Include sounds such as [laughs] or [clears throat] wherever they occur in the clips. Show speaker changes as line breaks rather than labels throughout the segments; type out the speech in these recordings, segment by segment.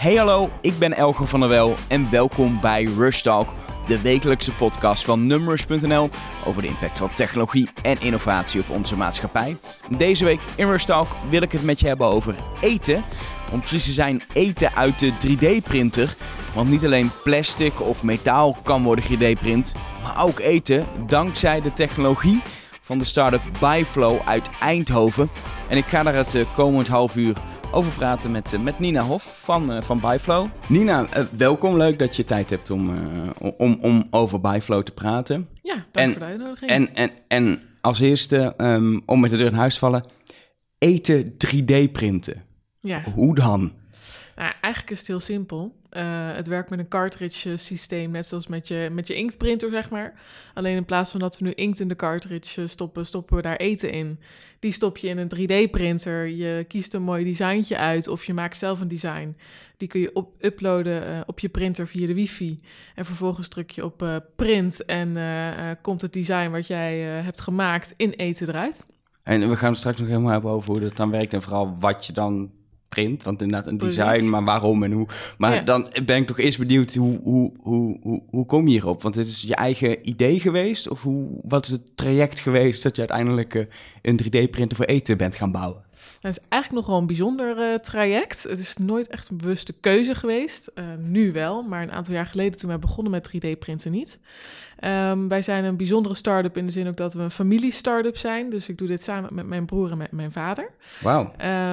Hey hallo, ik ben Elger van der Wel en welkom bij Rush Talk, de wekelijkse podcast van Numbers.nl over de impact van technologie en innovatie op onze maatschappij. Deze week in Rush Talk wil ik het met je hebben over eten. Om precies te zijn, eten uit de 3D-printer. Want niet alleen plastic of metaal kan worden 3D-print, maar ook eten dankzij de technologie van de start-up Byflow uit Eindhoven. En ik ga daar het eh, komend half uur over praten met, eh, met Nina Hof van, uh, van Byflow. Nina, welkom. Leuk dat je tijd hebt om, om, om over Byflow te praten.
Ja, dank en, voor de uitnodiging.
En, en, en als eerste, um, om met de deur in huis te vallen, eten 3D-printen. Ja. Hoe dan?
Nou, eigenlijk is het heel simpel. Uh, het werkt met een cartridge systeem, net zoals met je, met je inktprinter, zeg maar. Alleen in plaats van dat we nu inkt in de cartridge stoppen, stoppen we daar eten in. Die stop je in een 3D-printer. Je kiest een mooi designtje uit of je maakt zelf een design. Die kun je op uploaden op je printer via de wifi. En vervolgens druk je op print en komt het design wat jij hebt gemaakt in eten eruit.
En we gaan het straks nog helemaal hebben over hoe dat dan werkt en vooral wat je dan print. Want inderdaad een design, maar waarom en hoe. Maar dan ben ik toch eerst benieuwd, hoe, hoe, hoe, hoe, hoe kom je hierop? Want het is je eigen idee geweest? Of hoe, wat is het traject geweest dat je uiteindelijk uh, een 3D-printer voor eten bent gaan bouwen?
Het is eigenlijk nogal een bijzonder uh, traject. Het is nooit echt een bewuste keuze geweest. Uh, nu wel, maar een aantal jaar geleden toen wij begonnen met 3D-printen niet. Um, wij zijn een bijzondere start-up in de zin ook dat we een familie-start-up zijn. Dus ik doe dit samen met mijn broer en met mijn vader.
Wauw.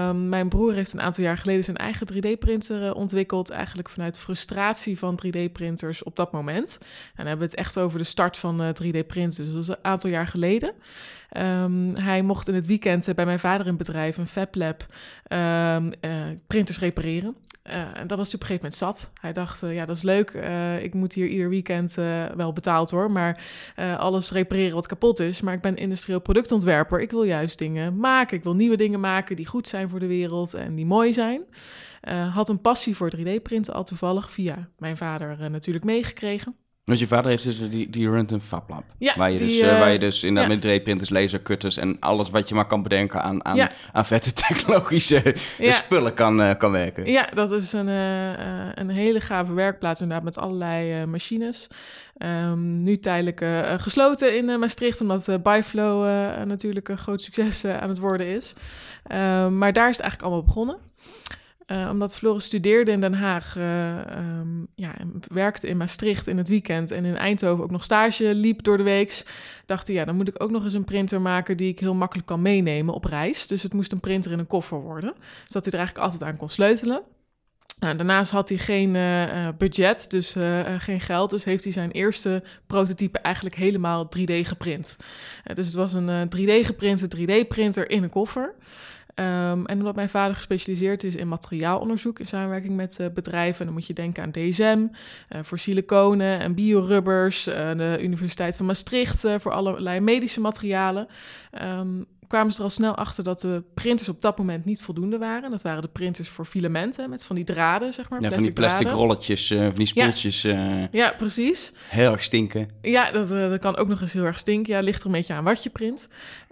Um, mijn broer heeft een aantal jaar geleden zijn eigen 3D-printer uh, ontwikkeld. Eigenlijk vanuit frustratie van 3D-printers op dat moment. En dan hebben we het echt over de start van 3D-printen. Dus dat is een aantal jaar geleden. Um, hij mocht in het weekend bij mijn vader in bedrijf, een FabLab, um, uh, printers repareren. Uh, en dat was op een gegeven moment zat. Hij dacht, ja, dat is leuk. Ik moet hier ieder weekend wel betaald hoor. Maar alles repareren wat kapot is. Maar ik ben industrieel productontwerper. Ik wil juist dingen maken. Ik wil nieuwe dingen maken die goed zijn voor de wereld en die mooi zijn. had een passie voor 3D-printen al toevallig via mijn vader natuurlijk meegekregen.
Want je vader heeft dus die, die runt een fablab. Ja, waar je, dus, uh, waar je dus in ja. met 3D-printers, lasercutters en alles wat je maar kan bedenken aan, aan, ja. aan vette technologische [laughs] spullen kan, uh, kan werken.
Ja, dat is een, uh, een hele gave werkplaats inderdaad met allerlei machines. Um, nu tijdelijk gesloten in Maastricht, omdat Byflow natuurlijk een groot succes aan het worden is. Um, maar daar is het eigenlijk allemaal begonnen. Uh, omdat Floris studeerde in Den Haag, uh, ja, werkte in Maastricht in het weekend en in Eindhoven ook nog stage liep door de weeks, dacht hij, ja, dan moet ik ook nog eens een printer maken die ik heel makkelijk kan meenemen op reis. Dus het moest een printer in een koffer worden, zodat hij er eigenlijk altijd aan kon sleutelen. Nou, daarnaast had hij geen uh, budget, dus geen geld. Dus heeft hij zijn eerste prototype eigenlijk helemaal 3D geprint. dus het was een 3D geprinte 3D-printer in een koffer. Um, en omdat mijn vader gespecialiseerd is in materiaalonderzoek in samenwerking met uh, bedrijven, dan moet je denken aan DSM uh, eh, voor siliconen en biorubbers, uh, de Universiteit van Maastricht voor allerlei medische materialen. Um, kwamen ze er al snel achter dat de printers op dat moment niet voldoende waren. Dat waren de printers voor filamenten met van die draden, zeg maar.
Ja, van die plastic rolletjes, uh, van die spoeltjes.
Ja. Uh, ja. precies.
Heel erg stinken.
Ja, dat, uh, dat kan ook nog eens heel erg stinken. Ja, ligt er een beetje aan wat je print.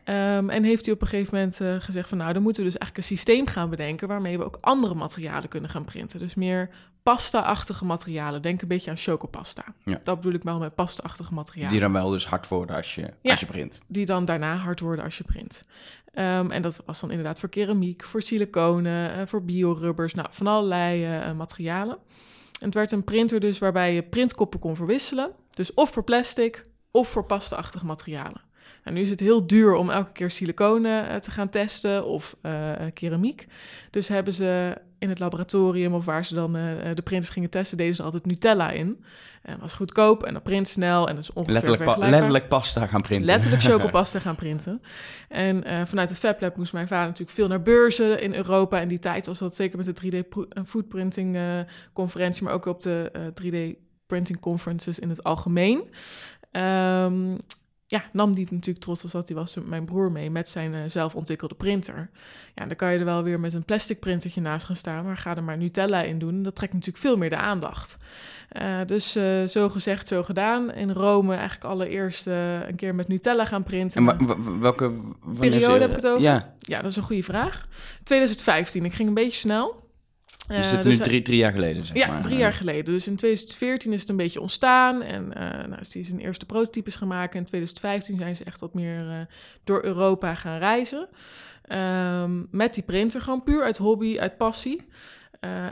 Um, en heeft hij op een gegeven moment uh, gezegd van nou, dan moeten we dus eigenlijk een systeem gaan bedenken waarmee we ook andere materialen kunnen gaan printen. Dus meer pasta-achtige materialen. Denk een beetje aan chocopasta. Ja. Dat bedoel ik wel met pasta-achtige materialen.
Die dan wel dus hard worden als je, ja, als je print.
Die dan daarna hard worden als je print. Um, en dat was dan inderdaad voor keramiek, voor siliconen, uh, voor biorubbers, nou, van allerlei uh, materialen. En het werd een printer dus waarbij je printkoppen kon verwisselen. Dus of voor plastic of voor pasta-achtige materialen. Nou, nu is het heel duur om elke keer siliconen uh, te gaan testen of uh, keramiek. Dus hebben ze in het laboratorium of waar ze dan uh, de printers gingen testen, deden ze altijd Nutella in. En was goedkoop en dat print snel en dus ongeveer
letterlijk, pa letterlijk pasta gaan printen.
Letterlijk [laughs] chocopasta gaan printen. En vanuit het FabLab moest mijn vader natuurlijk veel naar beurzen in Europa. In die tijd was dat zeker met de 3D foodprinting conferentie, maar ook op de 3D printing conferences in het algemeen. Um, ja, nam die natuurlijk trots als dat hij was met mijn broer mee met zijn uh, zelf ontwikkelde printer. Ja, dan kan je er wel weer met een plastic printertje naast gaan staan, maar ga er maar Nutella in doen. Dat trekt natuurlijk veel meer de aandacht. Uh, dus uh, zo gezegd, zo gedaan. In Rome eigenlijk allereerst een keer met Nutella gaan printen.
En welke
periode heb ik het over? Ja. ja, dat is een goede vraag. 2015, ik ging een beetje snel.
Dus uh, dit is nu drie, drie jaar geleden, zeg
ja,
maar.
drie jaar geleden. Dus in 2014 is het een beetje ontstaan. En uh, nou, is die zijn eerste prototypes gaan maken. In 2015 zijn ze echt wat meer uh, door Europa gaan reizen. Um, met die printer, gewoon puur uit hobby, uit passie.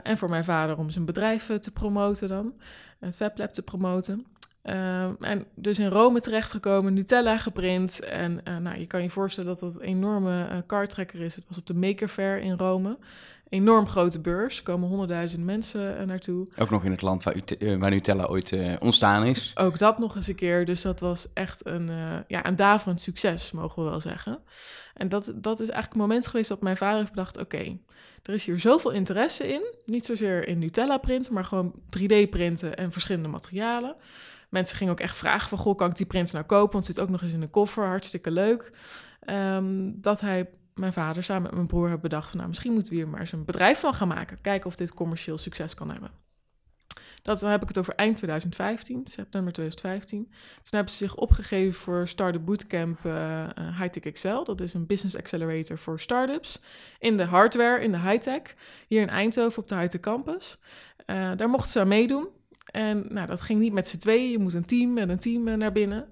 en voor mijn vader om zijn bedrijf te promoten dan. Het weblab te promoten. Um, en dus in Rome terechtgekomen, Nutella geprint. En nou, je kan je voorstellen dat dat een enorme uh, kartrekker is. Het was op de Maker Fair in Rome enorm grote beurs. Er komen honderdduizend mensen uh, naartoe.
Ook nog in het land waar, uh, waar Nutella ooit uh, ontstaan is.
Ook dat nog eens een keer. Dus dat was echt een, ja, een daverend succes, mogen we wel zeggen. En dat, dat is eigenlijk het moment geweest dat mijn vader heeft bedacht... oké, er is hier zoveel interesse in. Niet zozeer in Nutella printen, maar gewoon 3D printen en verschillende materialen. Mensen gingen ook echt vragen van... goh, kan ik die printer nou kopen? Want het zit ook nog eens in een koffer, hartstikke leuk. Um, dat hij mijn vader samen met mijn broer hebben bedacht... Van, nou, misschien moeten we hier maar eens een bedrijf van gaan maken. Kijken of dit commercieel succes kan hebben. Dat, dan heb ik het over eind 2015, september 2015. Toen hebben ze zich opgegeven voor Startup Bootcamp uh, Hightech Excel. Dat is een business accelerator voor startups. In de hardware, in de high-tech. Hier in Eindhoven op de Hightech Campus. Uh, daar mochten ze aan meedoen. En nou, dat ging niet met z'n tweeën. Je moet een team met een team naar binnen.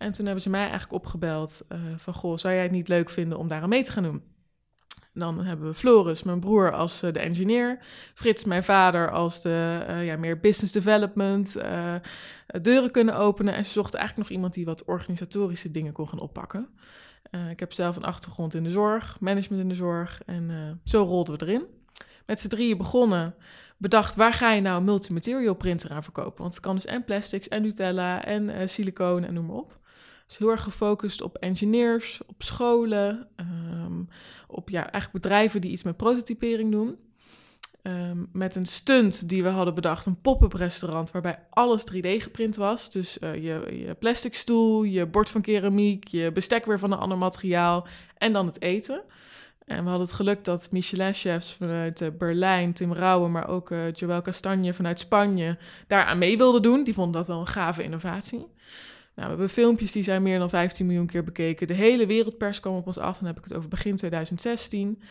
En toen hebben ze mij eigenlijk opgebeld uh, van... Goh, zou jij het niet leuk vinden om daar aan mee te gaan doen? Dan hebben we Floris, mijn broer, als uh, de engineer. Frits, mijn vader, als de uh, ja, meer business development. deuren kunnen openen. En ze zochten eigenlijk nog iemand die wat organisatorische dingen kon gaan oppakken. ik heb zelf een achtergrond in de zorg, management in de zorg. En zo rolden we erin. Met z'n drieën begonnen bedacht, waar ga je nou een multimaterial printer aan verkopen? Want het kan dus en plastics en Nutella en siliconen en noem maar op. Dus heel erg gefocust op engineers, op scholen, um, op ja, eigenlijk bedrijven die iets met prototypering doen. Um, met een stunt die we hadden bedacht, een pop-up restaurant waarbij alles 3D geprint was. Dus uh, je, je plastic stoel, je bord van keramiek, je bestek weer van een ander materiaal en dan het eten. En we hadden het geluk dat Michelin-chefs vanuit uh, Berlijn, Tim Rauwen, maar ook uh, Joël Castagne vanuit Spanje daar aan mee wilden doen. Die vonden dat wel een gave innovatie. Nou, we hebben filmpjes die zijn meer dan 15 miljoen keer bekeken. De hele wereldpers kwam op ons af. Dan heb ik het over begin 2016.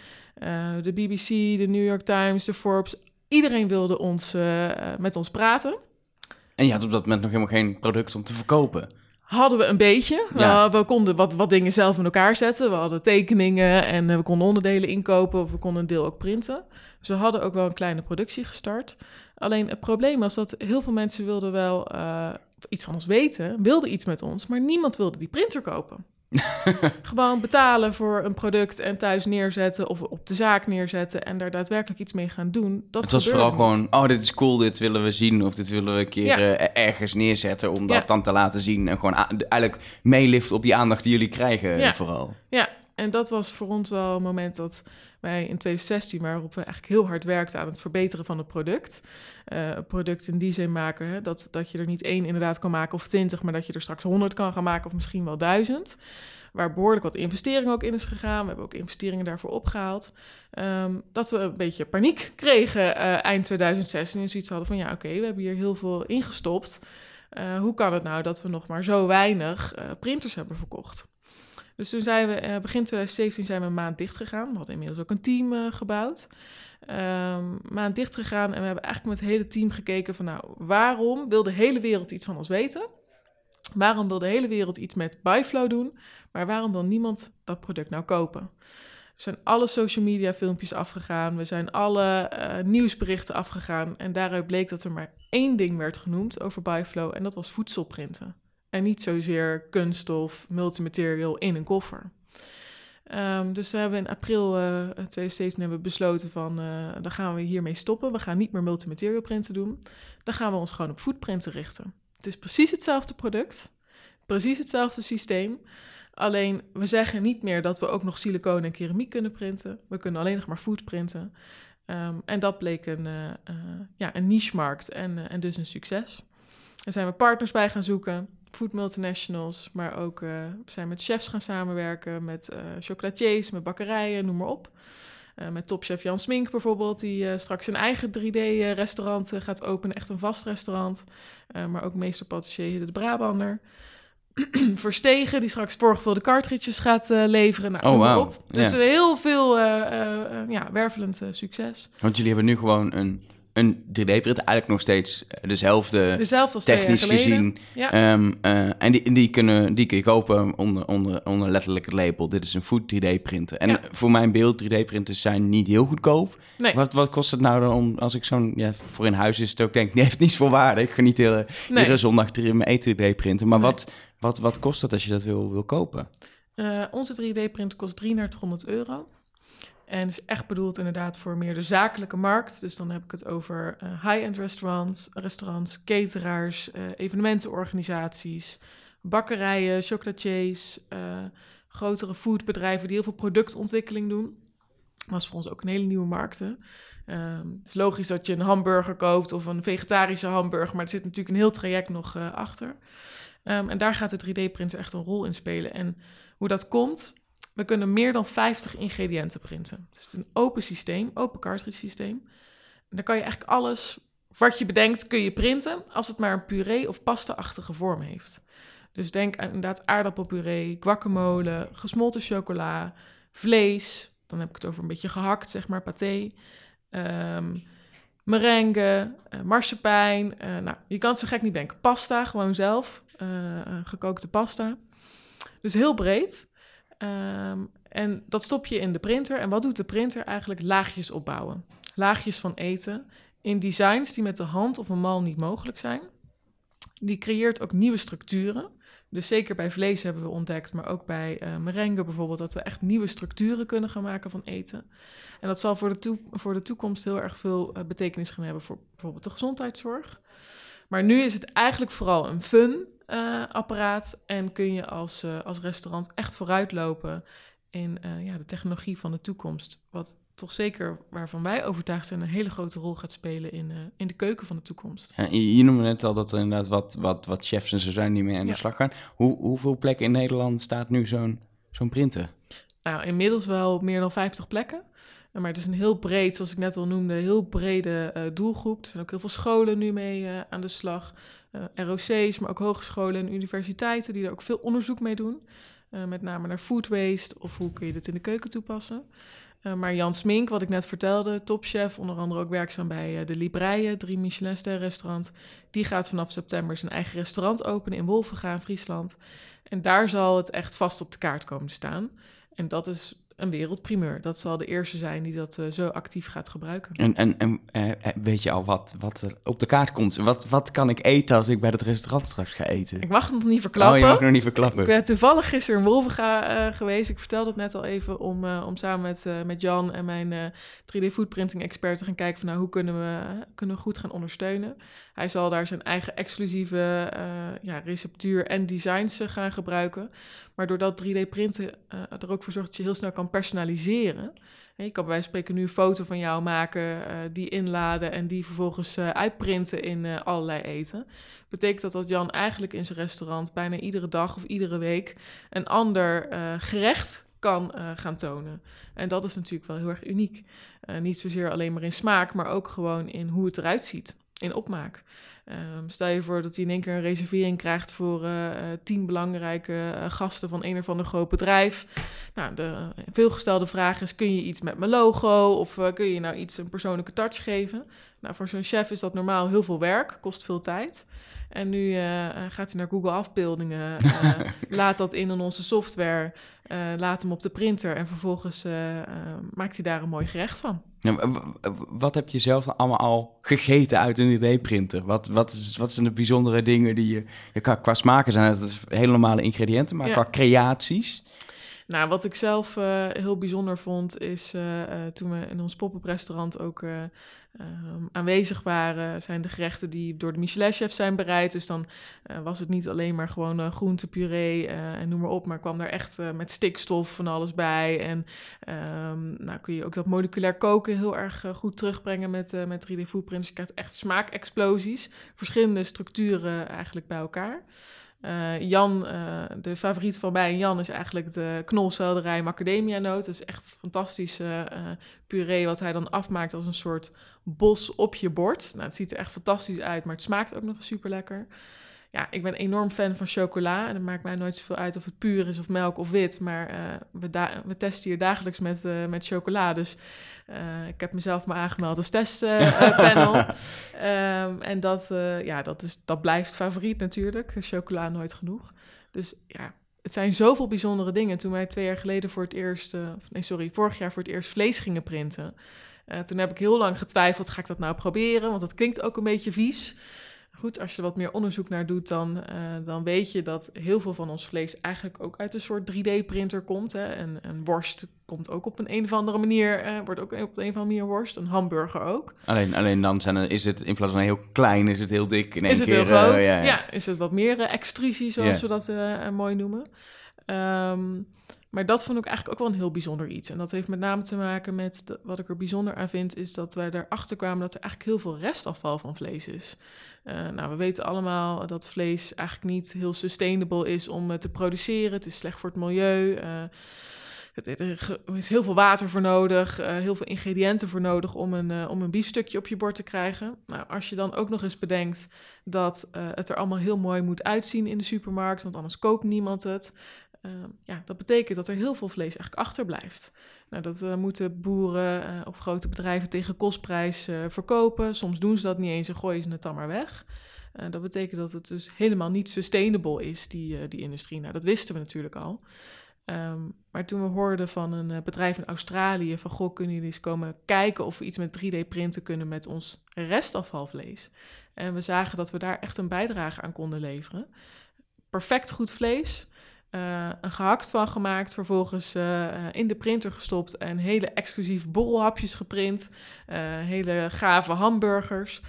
Uh, de BBC, de New York Times, de Forbes. Iedereen wilde ons, uh, met ons praten.
En je had op dat moment nog helemaal geen product om te verkopen.
Hadden we een beetje. Ja. Uh, we konden wat, wat dingen zelf in elkaar zetten. We hadden tekeningen en we konden onderdelen inkopen. Of we konden een deel ook printen. Dus we hadden ook wel een kleine productie gestart. Alleen het probleem was dat heel veel mensen wilden wel iets van ons weten, wilden iets met ons, maar niemand wilde die printer kopen. [laughs] Gewoon betalen voor een product en thuis neerzetten of op de zaak neerzetten en daar daadwerkelijk iets mee gaan doen. Dat
het was vooral gewoon, oh dit is cool, dit willen we zien of dit willen we een keer ja. uh, ergens neerzetten om dat ja. dan te laten zien en gewoon eigenlijk meeliften op die aandacht die jullie krijgen
ja.
vooral.
Ja, en dat was voor ons wel een moment dat wij in 2016, waarop we eigenlijk heel hard werkten aan het verbeteren van het product. Uh, product in die zin maken, hè, dat, dat je er niet één inderdaad kan maken of twintig, maar dat je er straks honderd kan gaan maken of misschien wel duizend. Waar behoorlijk wat investering ook in is gegaan. We hebben ook investeringen daarvoor opgehaald. Um, dat we een beetje paniek kregen uh, eind 2016 en zoiets hadden van ja oké, we hebben hier heel veel ingestopt. Uh, hoe kan het nou dat we nog maar zo weinig printers hebben verkocht? Dus toen zijn we, uh, begin 2017 zijn we een maand dicht gegaan. We hadden inmiddels ook een team uh, gebouwd. Um, maand dicht gegaan en we hebben eigenlijk met het hele team gekeken van nou, waarom wil de hele wereld iets van ons weten? Waarom wil de hele wereld iets met Byflow doen? Maar waarom wil niemand dat product nou kopen? We zijn alle social media filmpjes afgegaan. We zijn alle uh, nieuwsberichten afgegaan. En daaruit bleek dat er maar één ding werd genoemd over Byflow. En dat was voedselprinten. En niet zozeer kunststof, multimaterial in een koffer. Um, dus we hebben in april uh, 2017 hebben besloten van, uh, dan gaan we hiermee stoppen. We gaan niet meer multimaterial printen doen. Dan gaan we ons gewoon op foodprinten richten. Het is precies hetzelfde product, precies hetzelfde systeem. Alleen we zeggen niet meer dat we ook nog siliconen en keramiek kunnen printen. We kunnen alleen nog maar food printen. Um, en dat bleek een, uh, ja, een niche-markt en, en dus een succes. Daar zijn we partners bij gaan zoeken food multinationals, maar ook uh, we zijn met chefs gaan samenwerken, met uh, chocolatiers, met bakkerijen, noem maar op. Uh, met topchef Jan Smink bijvoorbeeld, die straks een eigen 3D-restaurant gaat openen, echt een vast restaurant. maar ook meester patissier de Brabander. [clears throat] Verstegen, die straks voorgevulde cartridges gaat leveren. Nou,
oh, wow.
op. Dus heel veel ja, wervelend succes.
Want jullie hebben nu gewoon een een 3D-print eigenlijk nog steeds eh, dezelfde,
dezelfde
technisch gezien.
Ja.
Ehm, eh, en die, die, kunnen, die kun je kopen onder, onder, onder letterlijk het label. Dit is een food 3D-printer. En voor mijn beeld, 3D-printers zijn niet heel goedkoop.
Nee.
Wat, wat kost het nou dan om, als ik zo'n, ja, voor in huis is het ook denk nee, [laughs] heeft niets voor waarde. Ik ga niet hele, nee. iedere zondag mijn eten 3D-printen. Maar wat, wat, wat kost dat als je dat wil, wil kopen?
Uh, onze 3D-printer kost 3300 euro. En is echt bedoeld inderdaad voor meer de zakelijke markt. Dus dan heb ik het over uh, high-end restaurants, restaurants, cateraars, uh, evenementenorganisaties, bakkerijen, chocolatiers, uh, grotere foodbedrijven die heel veel productontwikkeling doen. Dat is voor ons ook een hele nieuwe markt. Ehm, het is logisch dat je een hamburger koopt of een vegetarische hamburger, maar er zit natuurlijk een heel traject nog achter. Um, en daar gaat de 3D-printer echt een rol in spelen. En hoe dat komt, we kunnen meer dan 50 ingrediënten printen. Dus het is een open systeem, open cartridge systeem. En dan kan je eigenlijk alles wat je bedenkt, kun je printen als het maar een puree of pasta-achtige vorm heeft. Dus denk aan inderdaad aardappelpuree, guacamole, gesmolten chocola, vlees. Dan heb ik het over een beetje gehakt, zeg maar, paté. Um, merengue, uh, marsepein. Uh, nou, je kan het zo gek niet denken. Pasta, gewoon zelf. Uh, gekookte pasta. Dus heel breed. Um, en dat stop je in de printer. En wat doet de printer eigenlijk? Laagjes opbouwen. Laagjes van eten in designs die met de hand of een mal niet mogelijk zijn. Die creëert ook nieuwe structuren. Dus zeker bij vlees hebben we ontdekt, maar ook bij uh, bijvoorbeeld, dat we echt nieuwe structuren kunnen gaan maken van eten. En dat zal voor de, voor de toekomst heel erg veel uh, betekenis gaan hebben voor bijvoorbeeld de gezondheidszorg. Maar nu is het eigenlijk vooral een fun uh, apparaat en kun je als, uh, als restaurant echt vooruitlopen in uh, ja, de technologie van de toekomst. Wat toch zeker waarvan wij overtuigd zijn een hele grote rol gaat spelen in, in de keuken van de toekomst.
Ja, je, noemde net al dat er inderdaad wat, wat, wat chefs en zo zijn die mee aan de slag gaan. Hoe, hoeveel plekken in Nederland staat nu zo'n zo'n printer?
Nou, inmiddels wel meer dan 50 plekken. Maar het is een heel breed, zoals ik net al noemde, heel brede uh, doelgroep. Er zijn ook heel veel scholen nu mee uh, aan de slag. Uh, ROC's, maar ook hogescholen en universiteiten die er ook veel onderzoek mee doen. met name naar food waste of hoe kun je dit in de keuken toepassen. maar Jan Smink, wat ik net vertelde, topchef, onder andere ook werkzaam bij de Libreien, drie Michelinster restaurant. Die gaat vanaf september zijn eigen restaurant openen in Wolvenga, Friesland. En daar zal het echt vast op de kaart komen staan. En dat is een wereldprimeur. Dat zal de eerste zijn die dat uh, zo actief gaat gebruiken.
En, en, en uh, weet je al wat, wat er op de kaart komt? Wat, wat kan ik eten als ik bij het restaurant straks ga eten?
Ik mag het nog niet verklappen.
Oh, je mag nog niet verklappen.
Ik ben toevallig gisteren in Wolvenga uh, geweest. Ik vertelde het net al even om, om samen met, met Jan en mijn 3D foodprinting expert te gaan kijken van nou, hoe kunnen we, kunnen we goed gaan ondersteunen. Hij zal daar zijn eigen exclusieve ja, receptuur en designs gaan gebruiken. Maar doordat 3D-printen uh, er ook voor zorgt dat je heel snel kan personaliseren. En je kan bij wijze van spreken nu een foto van jou maken, uh, die inladen en die vervolgens uh, uitprinten in allerlei eten. Betekent dat dat Jan eigenlijk in zijn restaurant bijna iedere dag of iedere week een ander gerecht kan gaan tonen. En dat is natuurlijk wel heel erg uniek. niet zozeer alleen maar in smaak, maar ook gewoon in hoe het eruit ziet, in opmaak. Um, stel je voor dat hij in één keer een reservering krijgt voor uh, tien belangrijke uh, gasten van een of ander groot bedrijf. Nou, de veelgestelde vraag is: kun je iets met mijn logo of uh, kun je nou iets een persoonlijke touch geven? Nou, voor zo'n chef is dat normaal heel veel werk, kost veel tijd. En nu gaat hij naar Google Afbeeldingen, [laughs] laat dat in in onze software, laat hem op de printer en vervolgens maakt hij daar een mooi gerecht van.
Ja, wat heb je zelf allemaal al gegeten uit een 3D-printer? Wat, wat, is, wat zijn de bijzondere dingen die je... je qua, qua smaken zijn het hele normale ingrediënten, maar ja. qua creaties...
Nou, wat ik zelf uh, heel bijzonder vond, is uh, uh, toen we in ons pop-up restaurant ook um, aanwezig waren, zijn de gerechten die door de Michelin-chef zijn bereid. Dus dan was het niet alleen maar gewoon uh, groentepuree en noem maar op, maar kwam daar echt met stikstof van alles bij. En um, nou kun je ook dat moleculair koken heel erg goed terugbrengen met, met 3D footprints. Je krijgt echt smaakexplosies, verschillende structuren eigenlijk bij elkaar. Uh, Jan, uh, de favoriet van mij en Jan is eigenlijk de knolselderij macadamia noot. Dat is echt fantastische uh, puree wat hij dan afmaakt als een soort bos op je bord. Nou, het ziet er echt fantastisch uit, maar het smaakt ook nog super lekker. Ja, ik ben enorm fan van chocola. En het maakt mij nooit zoveel uit of het puur is of melk of wit. Maar we, we, testen hier dagelijks met, met chocola. Dus ik heb mezelf maar aangemeld als testpanel. um, [laughs] en dat, ja, dat, is, dat blijft favoriet natuurlijk. Chocola nooit genoeg. Dus ja, het zijn zoveel bijzondere dingen. Toen wij twee jaar geleden voor het eerst, nee sorry, vorig jaar voor het eerst vlees gingen printen. Toen heb ik heel lang getwijfeld, ga ik dat nou proberen? Want dat klinkt ook een beetje vies. Goed, als je wat meer onderzoek naar doet, dan, uh, dan weet je dat heel veel van ons vlees eigenlijk ook uit een soort 3D-printer komt. Hè. En, een worst komt ook op een, een of andere manier, uh, wordt ook op een of andere manier worst. Een hamburger ook.
Alleen, alleen dan zijn er, is het in plaats van heel klein, is het heel dik in één
is
keer.
Is het heel groot? Uh, ja, ja. is het wat meer extrusie, zoals we dat mooi noemen. Um, maar dat vond ik eigenlijk ook wel een heel bijzonder iets. En dat heeft met name te maken met wat ik er bijzonder aan vind, is dat wij erachter kwamen dat er eigenlijk heel veel restafval van vlees is. Uh, nou, we weten allemaal dat vlees eigenlijk niet heel sustainable is om uh, te produceren. Het is slecht voor het milieu. Uh, er is heel veel water voor nodig, heel veel ingrediënten voor nodig om een, om een biefstukje op je bord te krijgen. Nou, als je dan ook nog eens bedenkt dat het er allemaal heel mooi moet uitzien in de supermarkt, want anders koopt niemand het. Ehm, ja, dat betekent dat er heel veel vlees eigenlijk achterblijft. Nou, dat uh, moeten boeren uh, of grote bedrijven tegen kostprijs uh, verkopen. Soms doen ze dat niet eens en gooien ze het dan maar weg. dat betekent dat het dus helemaal niet sustainable is, die, die industrie. Nou, dat wisten we natuurlijk al. Um, maar toen we hoorden van een bedrijf in Australië van... goh, kunnen jullie eens komen kijken of we iets met 3D-printen kunnen met ons restafvalvlees? En we zagen dat we daar echt een bijdrage aan konden leveren. Perfect goed vlees, uh, een gehakt van gemaakt, vervolgens uh, in de printer gestopt en hele exclusief borrelhapjes geprint, uh, hele gave hamburgers.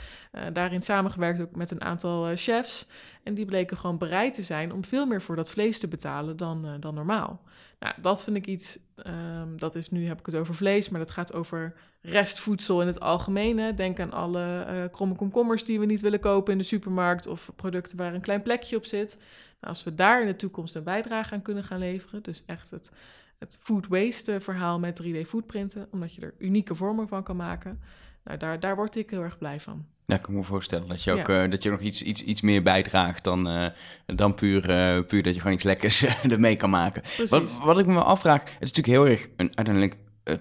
daarin samengewerkt ook met een aantal chefs. En die bleken gewoon bereid te zijn om veel meer voor dat vlees te betalen dan, dan normaal. Nou, dat vind ik iets, um, dat is nu heb ik het over vlees, maar dat gaat over restvoedsel in het algemeen. Denk aan alle kromme komkommers die we niet willen kopen in de supermarkt of producten waar een klein plekje op zit. Nou, als we daar in de toekomst een bijdrage aan kunnen gaan leveren, dus echt het, het food waste verhaal met 3D footprinten, omdat je er unieke vormen van kan maken, nou, daar, daar word ik heel erg blij van.
Ja, ik kan me voorstellen dat je ook uh, dat je nog iets, iets, iets meer bijdraagt dan, uh, dan puur, uh, puur dat je gewoon iets lekkers [laughs] ermee kan maken. Wat, wat ik me afvraag, het is natuurlijk heel erg, een, uiteindelijk,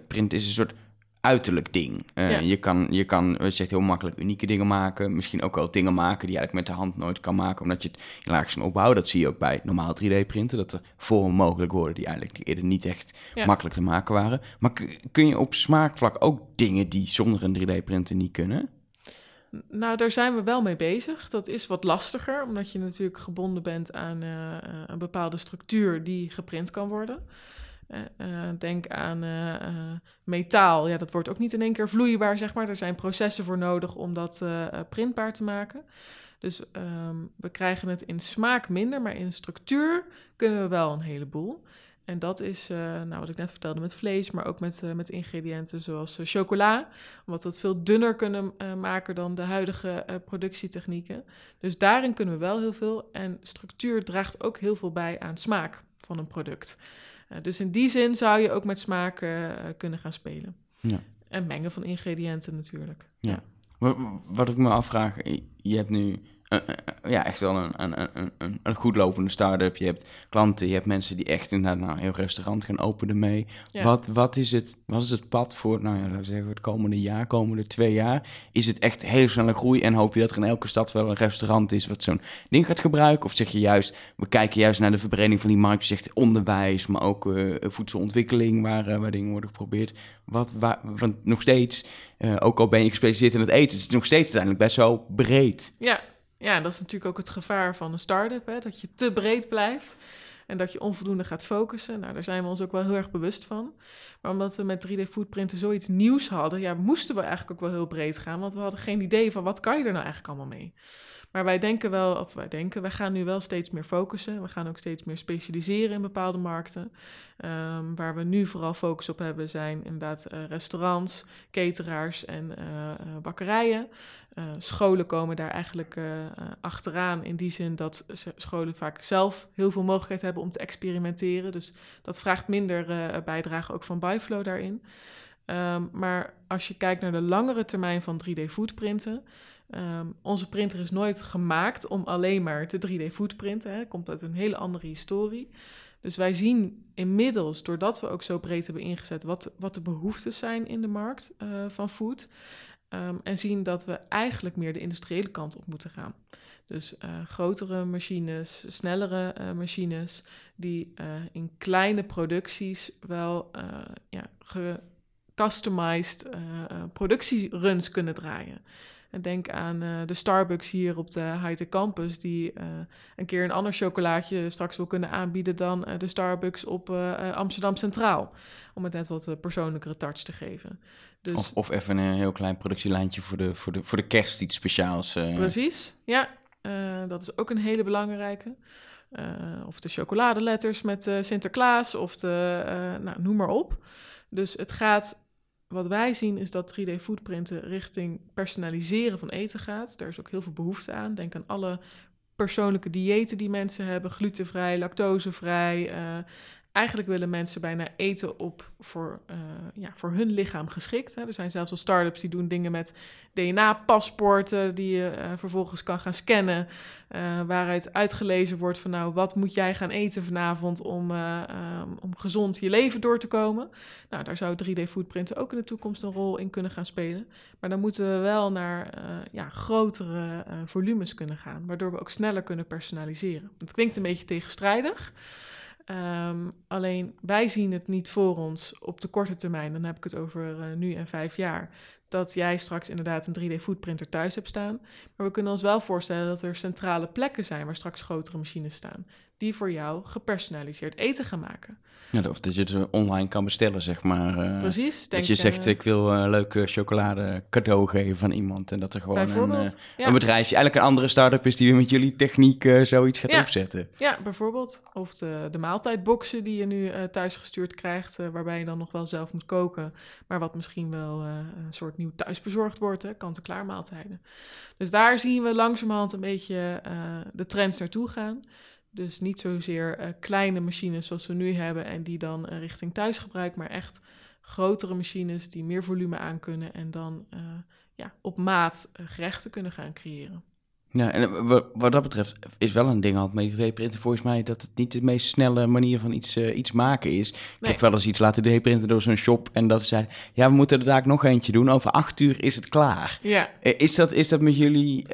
print is een soort uiterlijk ding. Uh, je, kan, je kan, je zegt heel makkelijk unieke dingen maken. Misschien ook wel dingen maken die je eigenlijk met de hand nooit kan maken. Omdat je het in laagjes opbouwen. Dat zie je ook bij normaal 3D-printen. Dat er vormen mogelijk worden die eigenlijk eerder niet echt makkelijk te maken waren. Maar kun je op smaakvlak ook dingen die zonder een 3D-printer niet kunnen?
Nou, daar zijn we wel mee bezig. Dat is wat lastiger, omdat je natuurlijk gebonden bent aan uh, een bepaalde structuur die geprint kan worden. Uh, denk aan uh, metaal. Ja, dat wordt ook niet in één keer vloeibaar, zeg maar. Er zijn processen voor nodig om dat printbaar te maken. Dus um, we krijgen het in smaak minder, maar in structuur kunnen we wel een heleboel. En dat is, nou, wat ik net vertelde met vlees, maar ook met, met ingrediënten zoals chocola. Omdat we het veel dunner kunnen maken dan de huidige productietechnieken. Dus daarin kunnen we wel heel veel. En structuur draagt ook heel veel bij aan smaak van een product. Uh, dus in die zin zou je ook met smaak uh, kunnen gaan spelen. Ja. En mengen van ingrediënten natuurlijk. Ja. ja.
Wat ik me afvraag, je hebt nu ja, echt wel een, een, een, een goed lopende start-up. Je hebt klanten, je hebt mensen die echt inderdaad nou, een heel restaurant gaan openen mee. Wat, wat, is het, wat is het pad voor, nou ja, laten we zeggen, het komende jaar, komende twee jaar? Is het echt heel snelle groei en hoop je dat er in elke stad wel een restaurant is wat zo'n ding gaat gebruiken? Of zeg je juist, we kijken juist naar de verbreding van die markt, je zegt onderwijs, maar ook uh, voedselontwikkeling waar, uh, waar dingen worden geprobeerd. Wat, waar, want nog steeds, uh, ook al ben je gespecialiseerd in het eten, is het nog steeds uiteindelijk best wel breed.
Ja, ja, dat is natuurlijk ook het gevaar van een start-up, hè, dat je te breed blijft en dat je onvoldoende gaat focussen. Nou, daar zijn we ons ook wel heel erg bewust van. Maar omdat we met 3D-footprinten zoiets nieuws hadden, ja, moesten we eigenlijk ook wel heel breed gaan, want we hadden geen idee van wat kan je er nou eigenlijk allemaal mee. Maar wij denken wel, of wij denken, wij gaan nu wel steeds meer focussen. We gaan ook steeds meer specialiseren in bepaalde markten. Um, waar we nu vooral focus op hebben zijn inderdaad uh, restaurants, cateraars en uh, bakkerijen. Uh, scholen komen daar eigenlijk achteraan in die zin dat scholen vaak zelf heel veel mogelijkheid hebben om te experimenteren. Dus dat vraagt minder bijdrage ook van Byflow daarin. Um, maar als je kijkt naar de langere termijn van 3D-footprinten, Ehm, onze printer is nooit gemaakt om alleen maar te 3D footprinten. Hè. Komt uit een hele andere historie. Dus wij zien inmiddels, doordat we ook zo breed hebben ingezet, wat, wat de behoeftes zijn in de markt uh, van food. Um, en zien dat we eigenlijk meer de industriële kant op moeten gaan. Dus uh, grotere machines, snellere uh, machines, die in kleine producties wel ja, gecustomized productieruns kunnen draaien. En denk aan uh, de Starbucks hier op de Hightech Campus, die uh, een keer een ander chocolaatje straks wil kunnen aanbieden dan uh, de Starbucks op Amsterdam Centraal. Om het net wat persoonlijkere touch te geven.
Dus... Of, of, even een heel klein productielijntje voor de, voor de, voor de kerst, iets speciaals.
Precies, ja. dat is ook een hele belangrijke. of de chocoladeletters met Sinterklaas, of de, nou, noem maar op. Dus het gaat wat wij zien is dat 3D foodprinten richting personaliseren van eten gaat. Daar is ook heel veel behoefte aan. Denk aan alle persoonlijke diëten die mensen hebben, glutenvrij, lactosevrij. Uh, eigenlijk willen mensen bijna eten op voor, uh, ja, voor hun lichaam geschikt. Hè. Er zijn zelfs al start-ups die doen dingen met DNA-paspoorten die je uh, vervolgens kan gaan scannen. Uh, waaruit uitgelezen wordt van nou, wat moet jij gaan eten vanavond om, um, om gezond je leven door te komen. Nou, daar zou 3D-foodprinten ook in de toekomst een rol in kunnen gaan spelen. Maar dan moeten we wel naar ja, grotere volumes kunnen gaan, waardoor we ook sneller kunnen personaliseren. Het klinkt een beetje tegenstrijdig. Um, alleen wij zien het niet voor ons op de korte termijn. Dan heb ik het over uh, nu en vijf jaar. Dat jij straks inderdaad een 3D footprinter thuis hebt staan. Maar we kunnen ons wel voorstellen dat er centrale plekken zijn waar straks grotere machines staan. Die voor jou gepersonaliseerd eten gaan maken.
Ja, of dat je het online kan bestellen, zeg maar.
Uh, Precies.
Dat je zegt, ik wil een leuke chocolade cadeau geven van iemand. En dat er gewoon een, uh, ja. een bedrijfje, eigenlijk een andere start-up is... die weer met jullie techniek uh, zoiets gaat
ja.
opzetten.
Ja, bijvoorbeeld. Of de, de maaltijdboxen die je nu thuis gestuurd krijgt... waarbij je dan nog wel zelf moet koken... maar wat misschien wel een soort nieuw thuisbezorgd wordt. Kant-en-klaar maaltijden. Dus daar zien we langzamerhand een beetje de trends naartoe gaan... Dus niet zozeer uh, kleine machines zoals we nu hebben en die dan uh, richting thuisgebruik, maar echt grotere machines die meer volume aankunnen en dan uh, ja, op maat gerechten kunnen gaan creëren.
Ja, en wat dat betreft is wel een ding altijd met 3D-printen volgens mij dat het niet de meest snelle manier van iets, iets maken is. Ik heb wel eens iets laten 3D-printen door zo'n shop en dat ze zeiden, ja, we moeten er daar nog eentje doen. Over acht uur is het klaar.
Ja.
is, dat, is dat met jullie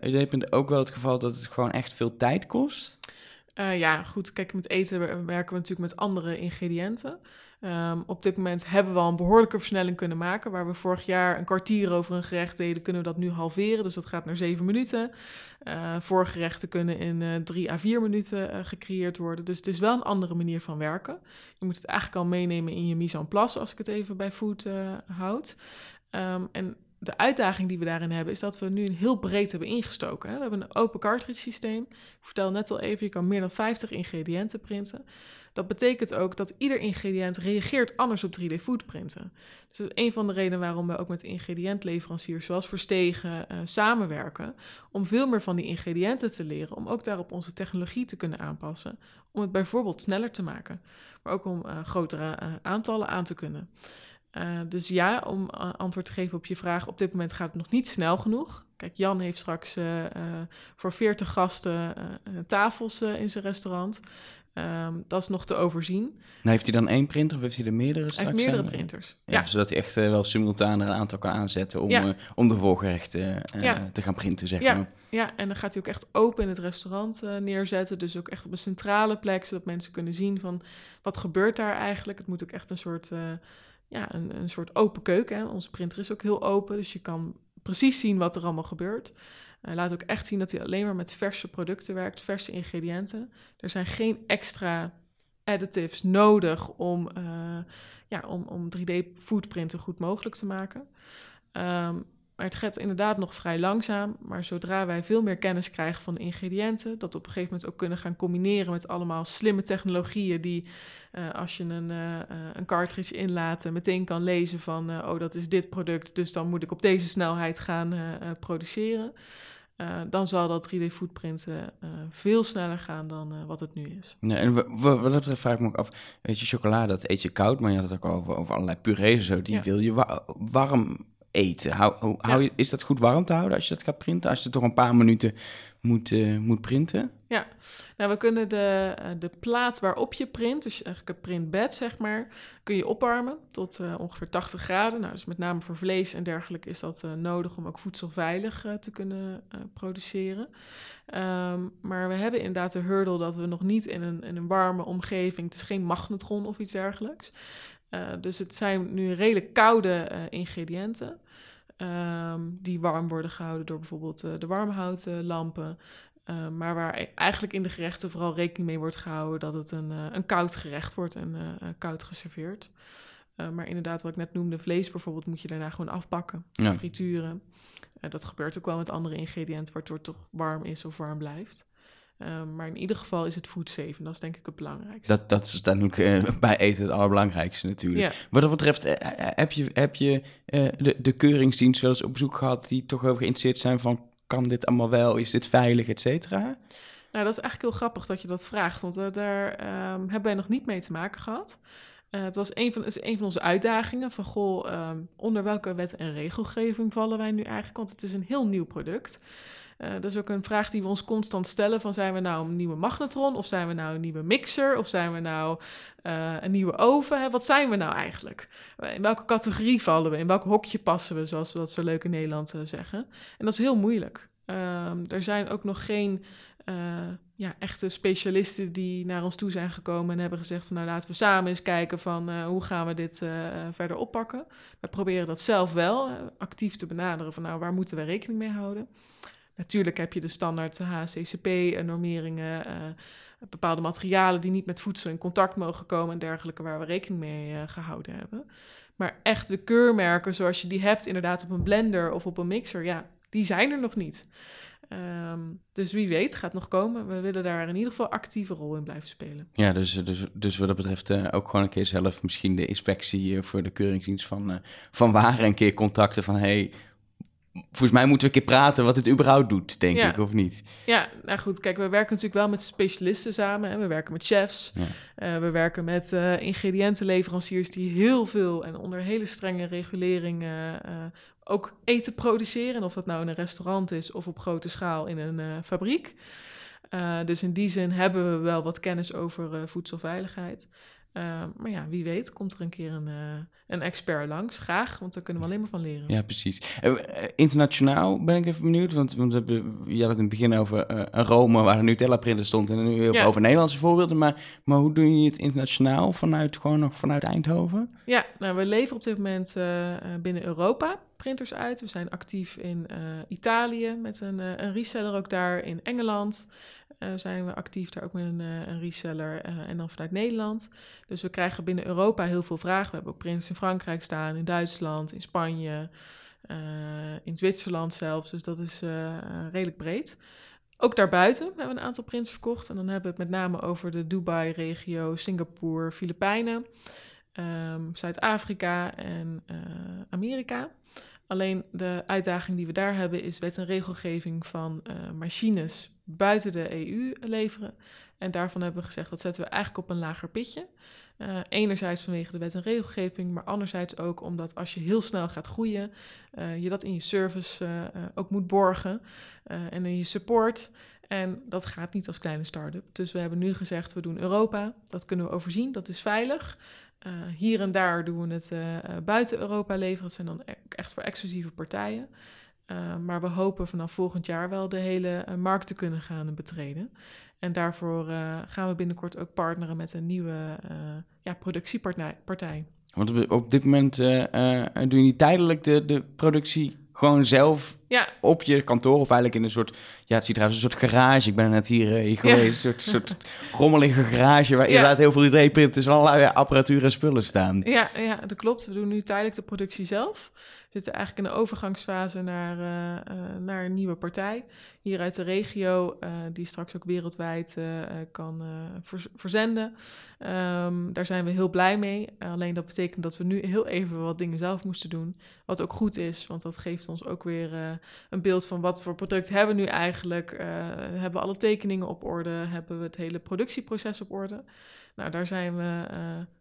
3D-printen ook wel het geval dat het gewoon echt veel tijd kost?
Uh, ja, goed. Kijk, met eten werken we natuurlijk met andere ingrediënten. Um, op dit moment hebben we al een behoorlijke versnelling kunnen maken. Waar we vorig jaar een kwartier over een gerecht deden, kunnen we dat nu halveren. Dus dat gaat naar zeven minuten. Uh, voorgerechten kunnen in uh, drie à vier minuten gecreëerd worden. Dus het is wel een andere manier van werken. Je moet het eigenlijk al meenemen in je mise en place, als ik het even bij food houd. Um, en de uitdaging die we daarin hebben, is dat we nu een heel breed hebben ingestoken. We hebben een open cartridge systeem. Ik vertel net al even, je kan meer dan 50 ingrediënten printen. Dat betekent ook dat ieder ingrediënt reageert anders op 3D foodprinten. Dus dat is een van de redenen waarom we ook met ingrediëntleveranciers zoals Verstegen uh, samenwerken. Om veel meer van die ingrediënten te leren. Om ook daarop onze technologie te kunnen aanpassen. Om het bijvoorbeeld sneller te maken. Maar ook om uh, grotere uh, aantallen aan te kunnen. Uh, dus ja, om uh, antwoord te geven op je vraag, op dit moment gaat het nog niet snel genoeg. Kijk, Jan heeft straks uh, voor 40 gasten tafels in zijn restaurant. Um, dat is nog te overzien. Nou,
heeft hij dan één printer of heeft hij er meerdere
straks? Hij heeft meerdere printers,
ja, ja. Zodat hij echt wel simultaan een aantal kan aanzetten om, ja. om de voorgerechten ja. te gaan printen, zeg maar.
Ja, en dan gaat hij ook echt open in het restaurant neerzetten. Dus ook echt op een centrale plek, zodat mensen kunnen zien van... wat gebeurt daar eigenlijk? Het moet ook echt een soort ja, een, een soort open keuken. Hè. Onze printer is ook heel open, dus je kan precies zien wat er allemaal gebeurt. Hij laat ook echt zien dat hij alleen maar met verse producten werkt, verse ingrediënten. Er zijn geen extra additives nodig om, uh, ja, om, om 3D-foodprinten goed mogelijk te maken. Um, maar het gaat inderdaad nog vrij langzaam. Maar zodra wij veel meer kennis krijgen van de ingrediënten, dat op een gegeven moment ook kunnen gaan combineren met allemaal slimme technologieën die, uh, als je een, uh, een cartridge inlaat, meteen kan lezen van, uh, oh dat is dit product, dus dan moet ik op deze snelheid gaan produceren. dan zal dat 3D-footprinten veel sneller gaan dan wat het nu is.
Ja, en wat dat vraag ik me ook af, weet je, chocolade, dat eet je koud, maar je had het ook over, over allerlei purees en zo, die ja. wil je wa warm eten? Hou, hou je, is dat goed warm te houden als je dat gaat printen? Als je toch een paar minuten moet, eh, moet printen?
Ja, nou, we kunnen de, eh, de plaat waarop je print, dus eigenlijk het printbed zeg maar, kun je opwarmen tot eh, ongeveer 80 graden. Nou, dus met name voor vlees en dergelijke is dat nodig om ook voedselveilig eh, te kunnen produceren. Ehm, maar we hebben inderdaad de hurdle dat we nog niet in een, in een warme omgeving, het is geen magnetron of iets dergelijks. Eh, dus het zijn nu redelijk koude eh, ingrediënten. ehm, die warm worden gehouden door bijvoorbeeld eh, de warmhouten lampen. Uh, maar waar e- eigenlijk in de gerechten vooral rekening mee wordt gehouden dat het een, uh, een koud gerecht wordt en uh, koud geserveerd. Uh, maar inderdaad, wat ik net noemde, vlees bijvoorbeeld, moet je daarna gewoon afbakken,
Ja.
frituren. Uh, dat gebeurt ook wel met andere ingrediënten, waardoor het toch warm is of warm blijft. Uh, maar in ieder geval is het food safe en dat is denk ik het belangrijkste.
Dat, dat is uiteindelijk eh, [laughs] bij eten het allerbelangrijkste natuurlijk.
Ja.
Wat dat betreft, eh, eh, heb je, heb je de, de keuringsdienst wel eens op bezoek gehad die toch heel geïnteresseerd zijn van kan dit allemaal wel, is dit veilig, et cetera?
Nou, dat is eigenlijk heel grappig dat je dat vraagt, want uh, daar um, hebben wij nog niet mee te maken gehad. Uh, het was een van, het is een van onze uitdagingen van, goh, um, onder welke wet en regelgeving vallen wij nu eigenlijk? Want het is een heel nieuw product. Uh, dat is ook een vraag die we ons constant stellen: van zijn we nou een nieuwe magnetron, of zijn we nou een nieuwe mixer, of zijn we nou uh, een nieuwe oven? Hè? Wat zijn we nou eigenlijk? In welke categorie vallen we? In welk hokje passen we, zoals we dat zo leuk in Nederland uh, zeggen? En dat is heel moeilijk. Um, er zijn ook nog geen ja, echte specialisten die naar ons toe zijn gekomen en hebben gezegd van nou laten we samen eens kijken van hoe gaan we dit verder oppakken. We proberen dat zelf wel actief te benaderen van nou waar moeten we rekening mee houden. Natuurlijk heb je de standaard HCCP-normeringen, bepaalde materialen die niet met voedsel in contact mogen komen en dergelijke waar we rekening mee gehouden hebben. Maar echt de keurmerken zoals je die hebt inderdaad op een blender of op een mixer, ja, die zijn er nog niet. Um, dus wie weet, gaat nog komen. We willen daar in ieder geval actieve rol in blijven spelen.
Ja, dus, dus, dus wat dat betreft uh, ook gewoon een keer zelf misschien de inspectie voor de keuringsdienst van, van waren een keer contacten van hey, volgens mij moeten we een keer praten wat dit überhaupt doet, denk
ja.
ik, of niet?
Ja, nou goed, kijk, we werken natuurlijk wel met specialisten samen. Hè. We werken met chefs, ja. we werken met ingrediëntenleveranciers die heel veel en onder hele strenge reguleringen ook eten produceren. En of dat nou in een restaurant is of op grote schaal in een fabriek. Dus in die zin hebben we wel wat kennis over uh, voedselveiligheid. maar ja, wie weet komt er een keer een, een expert langs. Graag, want daar kunnen we alleen maar van leren.
Ja, precies. Eh, internationaal ben ik even benieuwd. Want, want we hebben, je had het in het begin over een Rome waar een Nutella-printer stond. En nu ja. over Nederlandse voorbeelden. Maar, maar hoe doe je het internationaal vanuit, gewoon nog vanuit Eindhoven?
Ja, nou, we leveren op dit moment binnen Europa printers uit. We zijn actief in Italië met een, een, reseller ook daar. In Engeland uh, zijn we actief daar ook met een, een reseller. en dan vanuit Nederland. Dus we krijgen binnen Europa heel veel vragen. We hebben ook printers in Frankrijk staan, in Duitsland, in Spanje, in Zwitserland zelfs. Dus dat is redelijk breed. Ook daarbuiten hebben we een aantal prints verkocht. En dan hebben we het met name over de Dubai-regio, Singapore, Filipijnen, um, Zuid-Afrika en Amerika. Alleen de uitdaging die we daar hebben is wet en regelgeving van machines buiten de EU leveren. En daarvan hebben we gezegd dat zetten we eigenlijk op een lager pitje. Uh, enerzijds vanwege de wet en regelgeving, maar anderzijds ook omdat als je heel snel gaat groeien, uh, je dat in je service ook moet borgen en in je support. En dat gaat niet als kleine start-up. Dus we hebben nu gezegd, we doen Europa. Dat kunnen we overzien, dat is veilig. Hier en daar doen we het buiten Europa leveren. Dat zijn dan echt voor exclusieve partijen. Uh, maar we hopen vanaf volgend jaar wel de hele markt te kunnen gaan betreden. En daarvoor gaan we binnenkort ook partneren met een nieuwe ja, productiepartij.
Want op dit moment doen jullie tijdelijk de, de productie gewoon zelf
ja.
op je kantoor of eigenlijk in een soort, ja, het ziet eruit als een soort garage. Ik ben net hier, hier geweest, ja. een soort, soort rommelige garage waar ja. inderdaad heel veel 3D-printers en allerlei apparatuur en spullen staan.
Ja, ja, dat klopt. We doen nu tijdelijk de productie zelf. We zitten eigenlijk in de overgangsfase naar, uh, uh, naar een nieuwe partij. Hier uit de regio, uh, die straks ook wereldwijd kan verzenden. Um, daar zijn we heel blij mee. alleen dat betekent dat we nu heel even wat dingen zelf moesten doen. Wat ook goed is, want dat geeft ons ook weer een beeld van wat voor product hebben we nu eigenlijk. Uh, hebben we alle tekeningen op orde? Hebben we het hele productieproces op orde? Nou, daar zijn we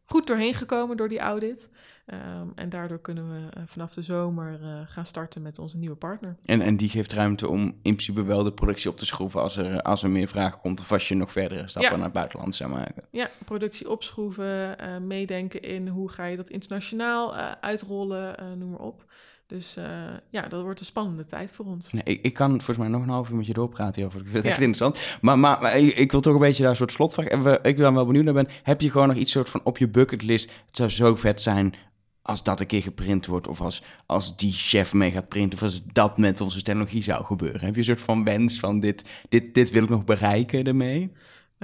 goed doorheen gekomen door die audit. Um, en daardoor kunnen we vanaf de zomer gaan starten met onze nieuwe partner.
En, en die geeft ruimte om in principe wel de productie op te schroeven als er, als er meer vragen komt of als je nog verdere stappen ja. naar het buitenland zou maken.
Ja, productie opschroeven, meedenken in hoe ga je dat internationaal uitrollen, noem maar op. Dus uh, ja, dat wordt een spannende tijd voor ons.
Nee, ik, ik, kan volgens mij nog een half uur met je doorpraten hierover. Ik vind het echt interessant. Maar, maar, maar ik, ik, wil toch een beetje daar een soort slotvraag. En ik ben wel benieuwd naar ben. Heb je gewoon nog iets soort van op je bucketlist? Het zou zo vet zijn als dat een keer geprint wordt, of als, als die chef mee gaat printen, of als dat met onze technologie zou gebeuren. Heb je een soort van wens van dit, dit, dit wil ik nog bereiken ermee?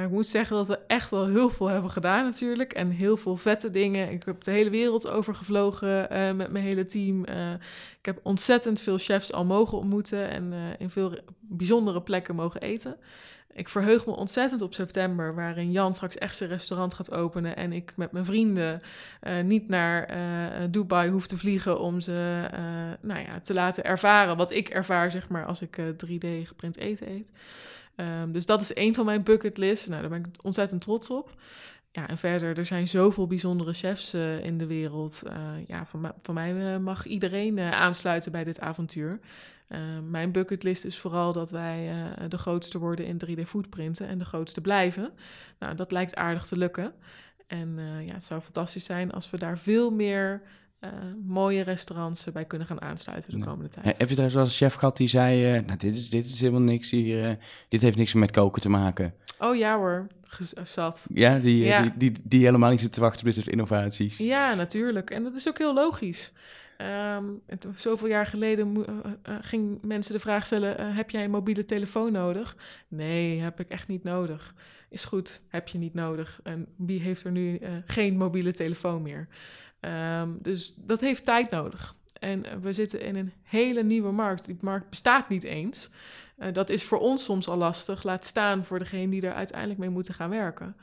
Ik moet zeggen dat we echt wel heel veel hebben gedaan natuurlijk. En heel veel vette dingen. Ik heb de hele wereld overgevlogen uh, met mijn hele team. Uh, ik heb ontzettend veel chefs al mogen ontmoeten en uh, in veel bijzondere plekken mogen eten. Ik verheug me ontzettend op september, waarin Jan straks echt zijn restaurant gaat openen. En ik met mijn vrienden niet naar Dubai hoef te vliegen om ze nou ja, te laten ervaren wat ik ervaar, zeg maar, als ik 3D geprint eten eet. Um, dus dat is een van mijn bucketlists. Nou, daar ben ik ontzettend trots op. Ja, en verder, er zijn zoveel bijzondere chefs in de wereld. ja, van, van mij mag iedereen aansluiten bij dit avontuur. Uh, mijn bucketlist is vooral dat wij uh, de grootste worden in 3D footprinten en de grootste blijven. Nou, dat lijkt aardig te lukken. En uh, ja, het zou fantastisch zijn als we daar veel meer mooie restaurants bij kunnen gaan aansluiten de komende tijd.
Heb je daar zoals chef gehad die zei, nou, dit, is, dit is helemaal niks hier, dit heeft niks met koken te maken?
Oh ja hoor, zat.
Ja, die, ja. Die, die, die, helemaal niet zit te wachten op dit soort innovaties.
Ja, natuurlijk. En dat is ook heel logisch. Um, zoveel jaar geleden uh, uh, ging mensen de vraag stellen: uh, heb jij een mobiele telefoon nodig? Nee, heb ik echt niet nodig. Is goed, heb je niet nodig. En wie heeft er nu geen mobiele telefoon meer? Um, dus dat heeft tijd nodig. En we zitten in een hele nieuwe markt. Die markt bestaat niet eens. dat is voor ons soms al lastig. Laat staan voor degene die er uiteindelijk mee moeten gaan werken.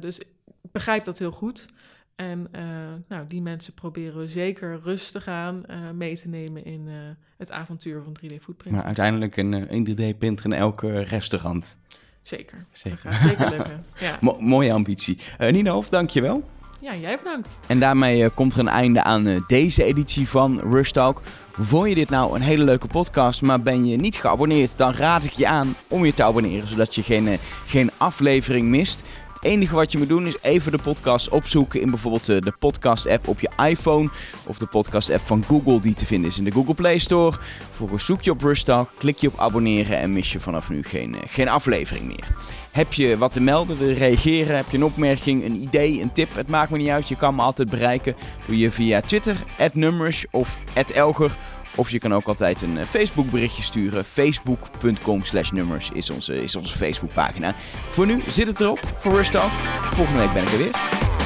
dus ik begrijp dat heel goed. En uh, nou, die mensen proberen we zeker rustig aan mee te nemen in het avontuur van 3D-footprint.
Maar uiteindelijk een, een 3D-printer in elk restaurant.
Zeker, zeker. Dat gaat zeker lukken. Ja. [laughs]
Mo mooie ambitie. Nina Hof, dankjewel.
Ja, jij bedankt.
En daarmee komt er een einde aan deze editie van Rush Talk. Vond je dit nou een hele leuke podcast, maar ben je niet geabonneerd, dan raad ik je aan om je te abonneren, zodat je geen, geen aflevering mist. Het enige wat je moet doen is even de podcast opzoeken in bijvoorbeeld eh, de podcast-app op je iPhone of de podcast-app van Google die te vinden is in de Google Play Store. Vervolgens zoek je op Rustalk, klik je op abonneren en mis je vanaf nu geen, eh, geen aflevering meer. Heb je wat te melden, wil reageren, heb je een opmerking, een idee, een tip? Het maakt me niet uit, je kan me altijd bereiken. Doe je via Twitter, @numbers of @elger of je kan ook altijd een eh, Facebook berichtje sturen. Facebook.com slash nummers is onze, is onze Facebookpagina. Voor nu zit het erop voor Rush Talk. Volgende week ben ik er weer.